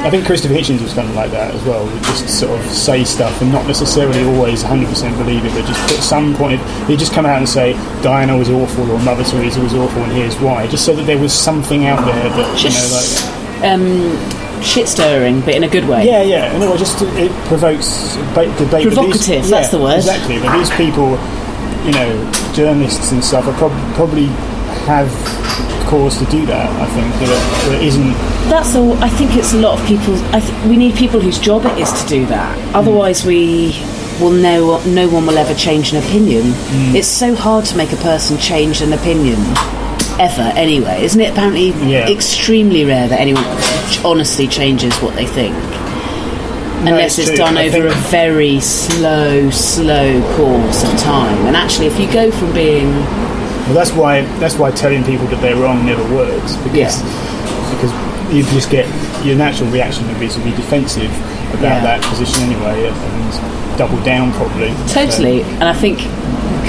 I think Christopher Hitchens was kind of like that as well. Would just sort of say stuff and not necessarily always 100% believe it, but just put some point. Of, he'd just come out and say Diana was awful or Mother Teresa was awful, and here's why. Just so that there was something out there that Just you know, um, shit stirring, but in a good way. yeah, yeah. And it just it provokes debate. but these- Provocative, that's the word. Exactly. But these people, you know, journalists and stuff, are prob- probably have cause to do that. I think that it, that it isn't. That's all. I think it's a lot of people. I th- we need people whose job it is to do that. Otherwise, we will no no one will ever change an opinion. Mm. It's so hard to make a person change an opinion ever. Anyway, isn't it? Apparently, Yeah. extremely rare that anyone honestly changes what they think. No, Unless it's it's done I over a very slow, slow course of time. And actually, if you go from being Well, that's why that's why telling people that they're wrong never works because because you just get your natural reaction would be to be defensive about Yeah. that position anyway and double down probably. Totally, and I think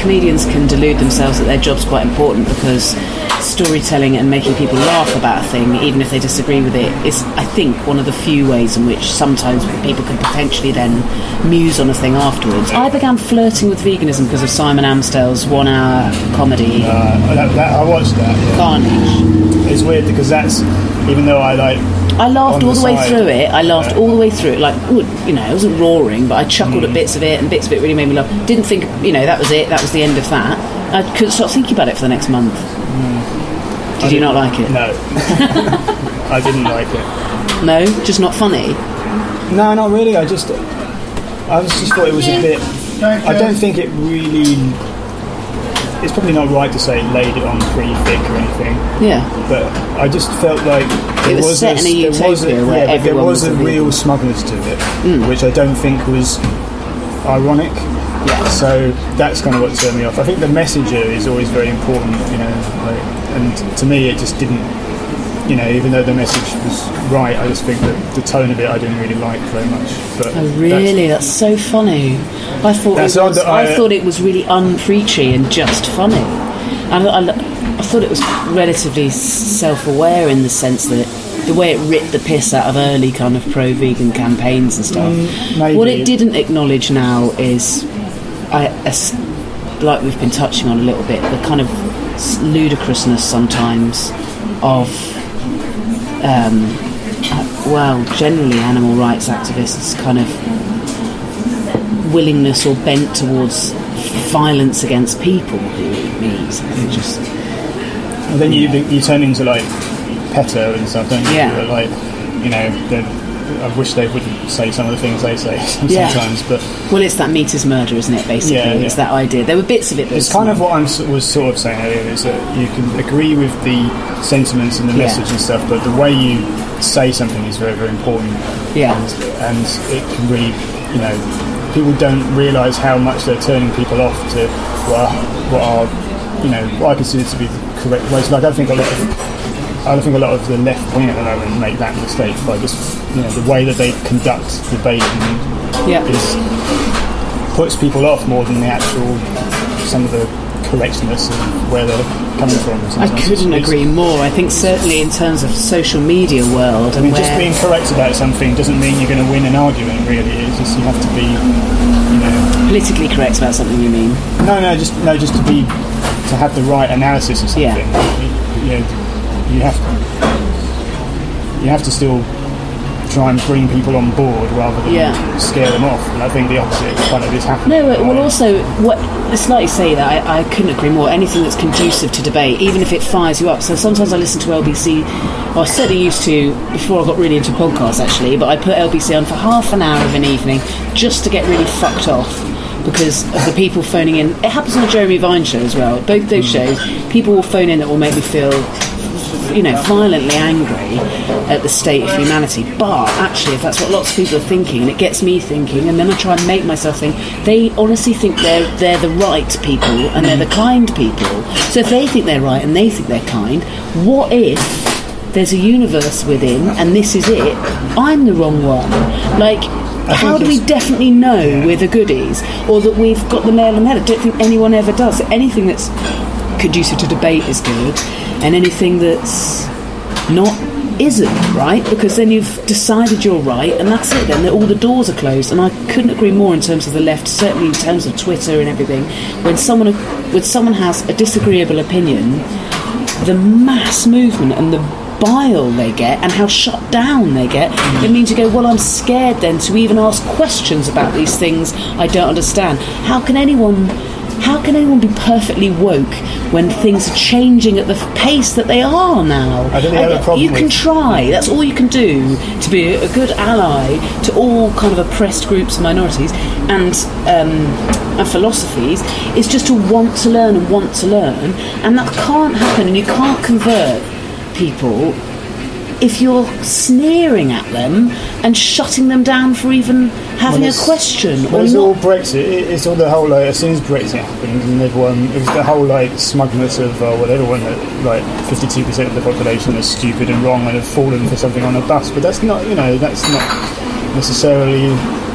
comedians can delude themselves that their job's quite important because storytelling and making people laugh about a thing, even if they disagree with it, is, I think, one of the few ways in which sometimes people can potentially then muse on a thing afterwards. I began flirting with veganism because of Simon Amstell's one-hour comedy. Uh, that, that, I watched that. yeah. Carnage. It's weird because that's even though I like. I laughed all the, way through it. I laughed Yeah. all the way through it. Like, ooh, you know, it wasn't roaring, but I chuckled Mm. at bits of it, and bits of it really made me laugh. Didn't think, you know, that was it. That was the end of that. I couldn't stop thinking about it for the next month. Did you not like it? No, I didn't like it. No, just not funny. No, not really. I just I just just thought it was a bit. I don't think it really. It's probably not right to say it laid it on pretty thick or anything. Yeah. But I just felt like there was was set in a there was a, where yeah, but there was was a a real vegan. smugness to it, Mm. which I don't think was ironic. Yeah. So that's kind of what turned me off. I think the messenger is always very important, you know, like, and to me it just didn't. You know, even though the message was right, I just think that the tone of it I didn't really like very much. But Oh, really? That's, so funny. I thought it was, I, I- thought it was really unpreachy and just funny. I, I, I thought it was relatively self-aware in the sense that the way it ripped the piss out of early kind of pro-vegan campaigns and stuff. Mm. What it didn't acknowledge now is, I, like we've been touching on a little bit, the kind of ludicrousness sometimes of um, well, generally animal rights activists' kind of willingness or bent towards violence against people who eat meat. I just And then you you turn into like PETA and stuff, don't you? Yeah. Like, you know, I wish they wouldn't say some of the things they say Yeah. sometimes, but well, it's that meter's murder, isn't it? Basically, Yeah, it's that idea. There were bits of it. That It's was kind of what I was sort of saying earlier is that you can agree with the sentiments and the Yeah. message and stuff, but the way you say something is very, very important. Yeah. And, and it can really, you know, people don't realise how much they're turning people off to what are, what are you know, what I consider to be the correct ways. Like, I don't think a lot of. I think a lot of the left wing at the moment make that mistake by just, you know, the way that they conduct debate Yeah. is puts people off more than the actual some of the correctness of where they're coming from. I couldn't it's- agree more. I think certainly in terms of social media world I mean, just being correct about something doesn't mean you're going to win an argument. Really, it's just you have to be, you know, politically correct about something. You mean? no, no, just no, just to be to have the right analysis of something. Yeah. You know, you have to, you have to still try and bring people on board rather than Yeah. scare them off. And I think the opposite kind of is happening. No, it- well, also, what it's like you say that I, I couldn't agree more. Anything that's conducive to debate, even if it fires you up. So sometimes I listen to LBC. Well, I certainly used to before I got really into podcasts, actually. But I put LBC on for half an hour of an evening just to get really fucked off because of the people phoning in. It happens on the Jeremy Vine show as well. Both those hmm. shows, people will phone in that will make me feel you know, violently angry at the state of humanity. But actually, if that's what lots of people are thinking, and it gets me thinking, and then I try and make myself think, they honestly think they're they're the right people and they're the kind people. So if they think they're right and they think they're kind, what if? There's a universe within, and this is it. I'm the wrong one. Like, how do we definitely know we're the goodies, or that we've got the nail on the head? I don't think anyone ever does. Anything that's conducive to debate is good, and anything that's not isn't right? Because then you've decided you're right and that's it then. All the doors are closed and I couldn't agree more in terms of the left certainly in terms of Twitter and everything. When someone when someone has a disagreeable opinion the mass movement and the bile they get and how shut down they get it means you go well I'm scared then to even ask questions about these things I don't understand. How can anyone how can anyone be perfectly woke when things are changing at the pace that they are now? I don't have a problem You can try. That's all you can do to be a good ally to all kind of oppressed groups and minorities and um, and philosophies. Is just to want to learn and want to learn, and that can't happen. And you can't convert people if you're sneering at them and shutting them down for even having Well, a question Well, or it's all. Brexit. It's all the whole like as soon as Brexit happened and everyone it was the whole like smugness of uh, well everyone that like fifty two percent of the population is stupid and wrong and have fallen for something on a bus. But that's not you know that's not necessarily.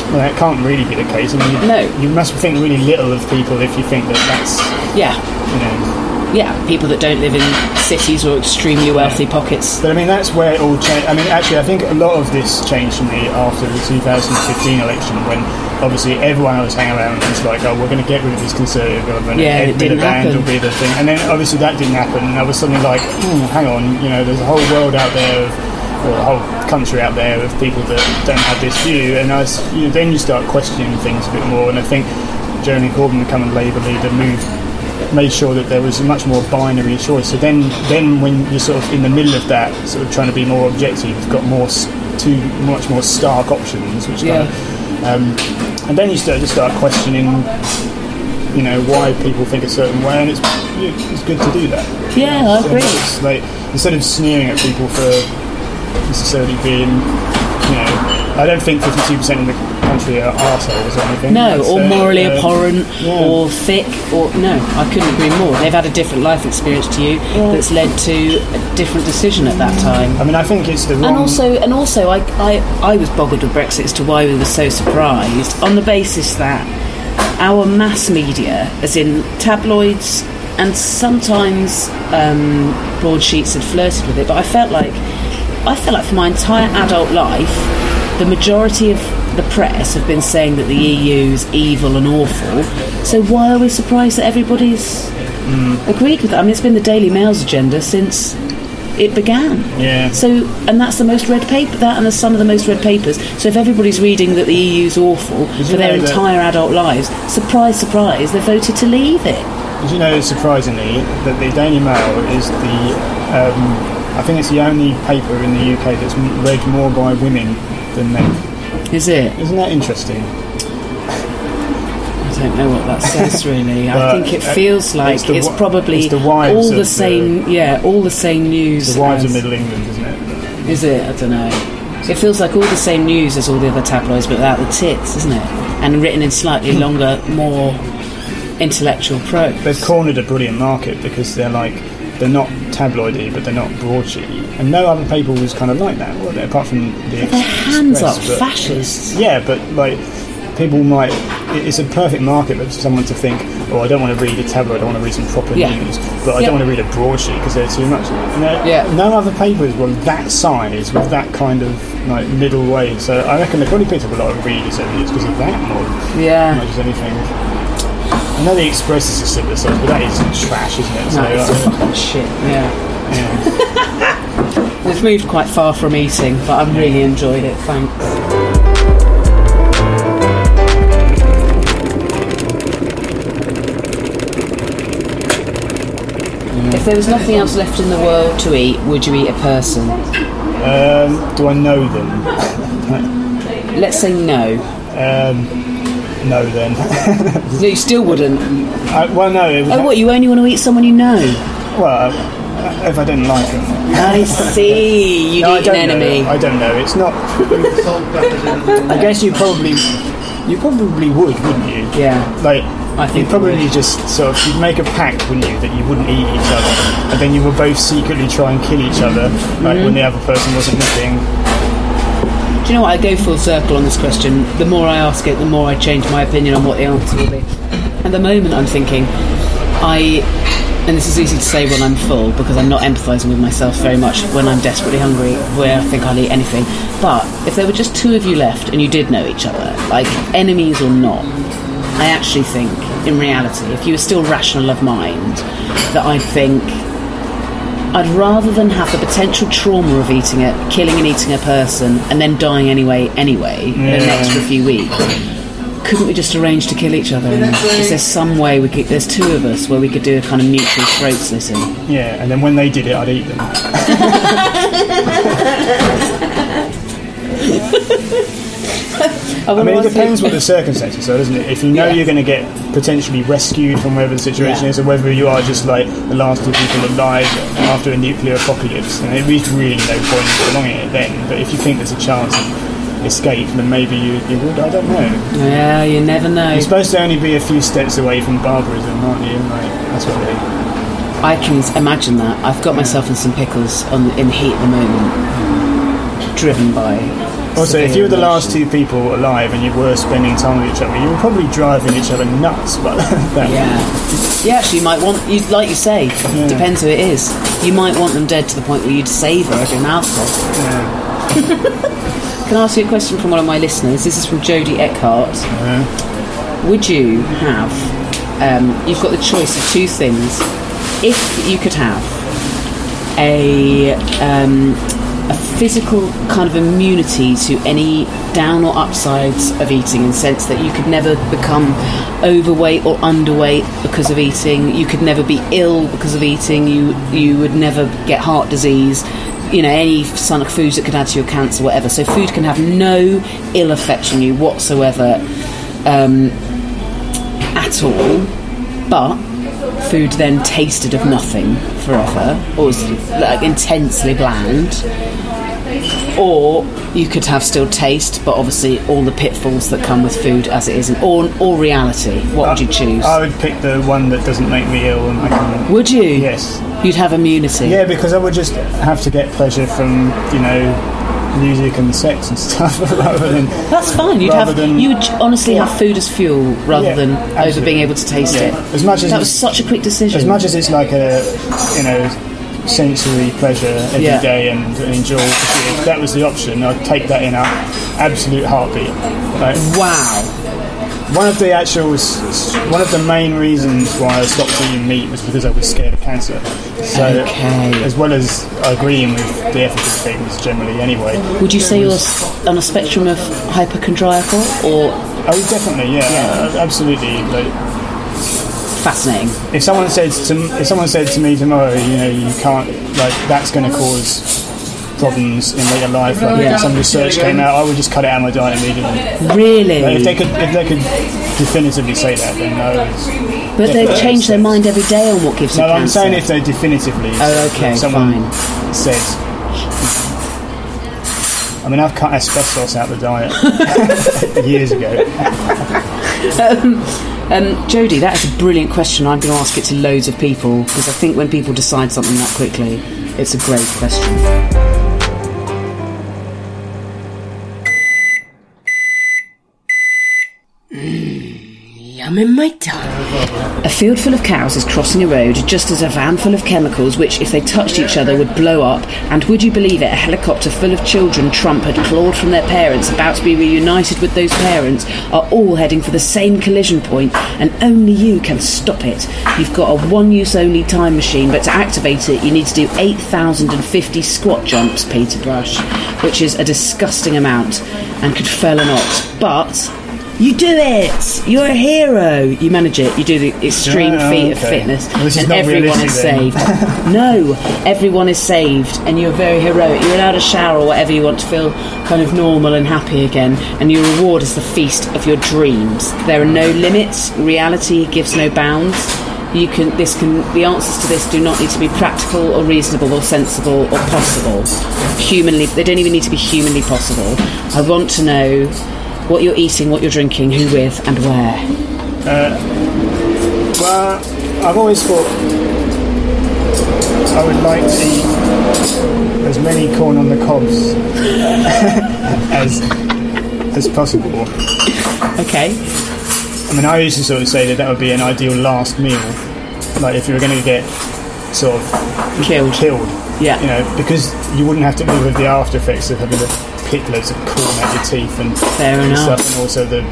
Well, that can't really be the case. I mean, No. you must think really little of people if you think that that's Yeah. you know. Yeah, people that don't live in cities or extremely wealthy pockets. But I mean, that's where it all changed. I mean, actually, I think a lot of this changed for me after the 2015 election when obviously everyone was hanging around and was like, oh, we're going to get rid of this conservative government. Yeah, and it the didn't happen. will be the thing. And then obviously that didn't happen. And I was suddenly like, hmm, hang on, you know, there's a whole world out there of or a whole country out there of people that don't have this view, and I you know, then you start questioning things a bit more. And I think Jeremy Corbyn, becoming Labour leader, moved made sure that there was a much more binary choice. So then, then when you're sort of in the middle of that, sort of trying to be more objective, you've got more two much more stark options, which Yeah. kind of, um, and then you start to start questioning, you know, why people think a certain way, and it's it's good to do that. Yeah, I So agree. it's like instead of sneering at people for necessarily being, you know, I don't think 52% of the country are arseholes or anything. No, or morally uh, abhorrent, yeah. or thick, or no. I couldn't agree more. They've had a different life experience to you that's led to a different decision at that time. I mean, I think it's the wrong. And also, and also, I, I, I was boggled with Brexit as to why we were so surprised on the basis that our mass media, as in tabloids and sometimes um, broadsheets, had flirted with it. But I felt like, I felt like for my entire adult life, the majority of the press have been saying that the EU is evil and awful. So why are we surprised that everybody's agreed with that? I mean, it's been the Daily Mail's agenda since it began. Yeah. So, and that's the most read paper. That and the some of the most read papers. So, if everybody's reading that the EU's awful you for their entire adult lives, surprise, surprise, they voted to leave it. Did you know, surprisingly, that the Daily Mail is the, um, I think it's the only paper in the UK that's read more by women than men. Is it? Isn't that interesting? I don't know what that says really. I think it uh, feels like it's it's, the probably it's the all the the- same. yeah, all the same news. The wives of Middle England, isn't it? Is it? I don't know. It feels like all the same news as all the other tabloids, but without the tits, isn't it? And written in slightly longer, more intellectual prose. They've cornered a brilliant market because they're like, they're not tabloidy, but they're not broadsheety. And no other paper was kind of like that, were they? Apart from the But they're hands up but- fascists. Yeah, but like people might. It's a perfect market for someone to think, "Oh, I don't want to read a tabloid. I don't want to read some proper Yeah. news, but I Yeah. don't want to read a broadsheet because they're too much." They're- Yeah. No other papers were that size with that kind of like middle way. So I reckon they probably picked up a lot of readers over the years because of that more Yeah. much as anything. I know the Express is a size, but that is trash, isn't it? No, So, it's uh, fucking shit. Yeah. yeah. We've moved quite far from eating, but I've really enjoyed it. Thanks. If there was nothing else left in the world to eat, would you eat a person? Um, do I know them? Let's say no. Um, no, then. No, you still wouldn't. I, well, no. It would Oh, ha- what? You only want to eat someone you know? Well, uh, if I didn't like them. I see. You'd No, I eat an don't enemy. Know. I don't know. It's not. I guess you probably, you probably would, wouldn't you? Yeah. Like, I think you'd probably just sort of you'd make a pact, wouldn't you, that you wouldn't eat each other, and then you would both secretly try and kill each other, like Mm-hmm. when the other person wasn't looking. Do you know what? I go full circle on this question. The more I ask it, the more I change my opinion on what the answer will be. At the moment, I'm thinking, I, and this is easy to say when I'm full because I'm not empathising with myself very much when I'm desperately hungry, where I think I'll eat anything. But if there were just two of you left and you did know each other, like enemies or not, I actually think, in reality, if you were still rational of mind, that I think I'd rather than have the potential trauma of eating it, killing and eating a person, and then dying anyway, anyway, in an Yeah. extra few weeks. Couldn't we just arrange to kill each other? And is there some way we could? There's two of us where we could do a kind of mutual throat slitting. Yeah, and then when they did it, I'd eat them. I mean, it depends what the circumstances are, doesn't it? If you know Yeah. you're going to get potentially rescued from whatever the situation Yeah. is, or whether you are just like the last two people alive after a nuclear apocalypse, then there is really no point in prolonging it then. But if you think there's a chance of escape, then maybe you, you would. I don't know. Yeah, you never know. You're supposed to only be a few steps away from barbarism, aren't you? Like, that's what they. I can imagine that. I've got myself in some pickles on, in heat at the moment, driven by. Also, if you were the last two people alive and you were spending time with each other, you were probably driving each other nuts. But Yeah. Yeah, actually, you might want, you, like you say, depends who it is. You might want them dead to the point where you'd savour every mouthful. Yeah. Can I ask you a question from one of my listeners? This is from Jodie Eckhart. Would you have, um, you've got the choice of two things. If you could have a, um, a physical kind of immunity to any down or upsides of eating in the sense that you could never become overweight or underweight because of eating. You could never be ill because of eating. You you would never get heart disease you know any son of foods that could add to your cancer whatever. So food can have no ill effect on you whatsoever um, at all. But food then tasted of nothing forever or was like intensely bland or you could have still taste but obviously all the pitfalls that come with food as it is or, or reality what would you choose I would pick the one that doesn't make me ill, and I can. would you Yes. you'd have immunity Yeah, because I would just have to get pleasure from you know music and sex and stuff rather than. that's fine you'd have than- you would honestly have food as fuel rather Yeah, than over being able to taste Yeah. it As much as that was such a quick decision As much as it's like a you know sensory pleasure every day Yeah. and, and enjoy. If that was the option, I'd take that in a absolute heartbeat. Like, wow one of the actual, one of the main reasons why I stopped eating meat was because I was scared of cancer. So, Okay. as well as agreeing with the ethical things generally, anyway. Would you say you're on a spectrum of hypochondriacal or Oh, definitely, yeah, Yeah. absolutely. Like, fascinating? if someone said to if someone said to me tomorrow, you know, you can't like that's going to cause problems in later life. Like, Yeah. some research came out, I would just cut it out of my diet immediately. Really? Like, if they could, if they could definitively say that, then no. But they change their mind every day on what gives No, I'm cancer. saying if they definitively. Oh, okay, someone fine. Said. I mean, I've cut asbestos out of the diet years ago. um, um, Jodie, that is a brilliant question. I'm going to ask it to loads of people because I think when people decide something that quickly, it's a great question. In my. A field full of cows is crossing a road just as a van full of chemicals, which, if they touched each other, would blow up. And would you believe it, a helicopter full of children Trump had clawed from their parents, about to be reunited with those parents, are all heading for the same collision point, and only you can stop it. You've got a one use only time machine, but to activate it, you need to do 8,050 squat jumps, Peter Brush, which is a disgusting amount and could fell a knot. But you do it! You're a hero! You manage it, you do the extreme Yeah, feat of fitness, Well, and everyone is realistic saved. no, everyone is saved, and you're very heroic. You're allowed a shower or whatever you want to feel kind of normal and happy again, and your reward is the feast of your dreams. There are no limits, reality gives no bounds. You can, this can, the answers to this do not need to be practical or reasonable or sensible or possible. Humanly, they don't even need to be humanly possible. I want to know what you're eating, what you're drinking, who with, and where. Uh, well, I've always thought I would like to eat as many corn on the cobs as as possible. Okay. I mean, I used to sort of say that that would be an ideal last meal. Like if you were going to get sort of killed, killed. Yeah. You know, because you wouldn't have to live with the after effects of having to pick loads of corn out your teeth and, and stuff, and also the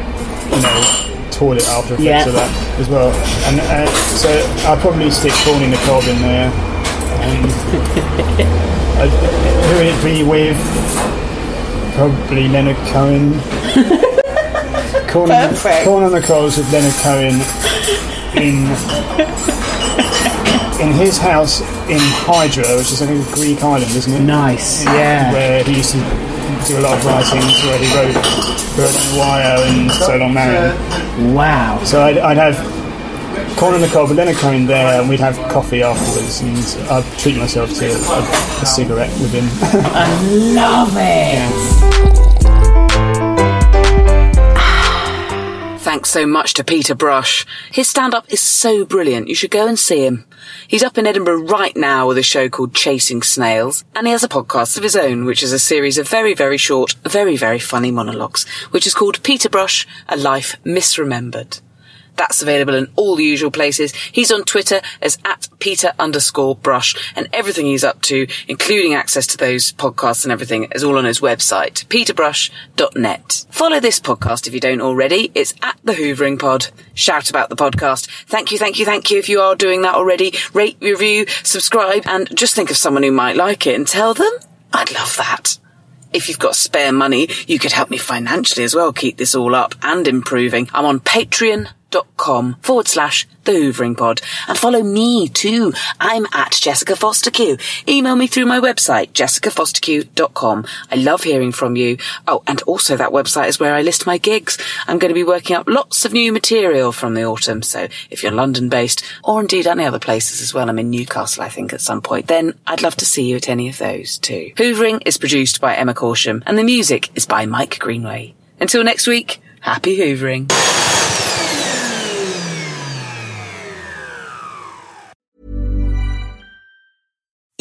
you know toilet after effects Yeah. of that as well. And uh, so I'll probably stick corn in the cob in there. And uh, who would it be with? Probably Leonard Cohen. corn, on the, corn on the coals with Leonard Cohen in in his house in Hydra, which is like a Greek island, isn't it? Nice, yeah. Where he used to do a lot of writings, where he wrote Bird on the Wire and So Long Marianne. Wow. So I'd, I'd have corn on the cob with Leonard Cohen there, and we'd have coffee afterwards, and I'd treat myself to a, a cigarette with him. I love it. Thanks so much to Peter Brush. His stand up is so brilliant, you should go and see him. He's up in Edinburgh right now with a show called Chasing Snails, and he has a podcast of his own, which is a series of very, very short, very, very funny monologues, which is called Peter Brush, A Life Misremembered. That's available in all the usual places. He's on Twitter as at Peter underscore brush and everything he's up to, including access to those podcasts and everything, is all on his website, peterbrush.net. Follow this podcast if you don't already. It's at the Hoovering Pod. Shout about the podcast. Thank you, thank you, thank you if you are doing that already. Rate, review, subscribe, and just think of someone who might like it and tell them. I'd love that. If you've got spare money, you could help me financially as well, keep this all up and improving. I'm on patreon.com forward slash the Hoovering Pod. And follow me too. I'm at Jessica Fostekew. Email me through my website, jessicafostekew.com. I love hearing from you. Oh, and also that website is where I list my gigs. I'm going to be working up lots of new material from the autumn. So if you're London based or indeed any other places as well, I'm in Newcastle, I think at some point, then I'd love to see you at any of those too. Hoovering is produced by Emma Corsham and the music is by Mike Greenway. Until next week, happy Hoovering.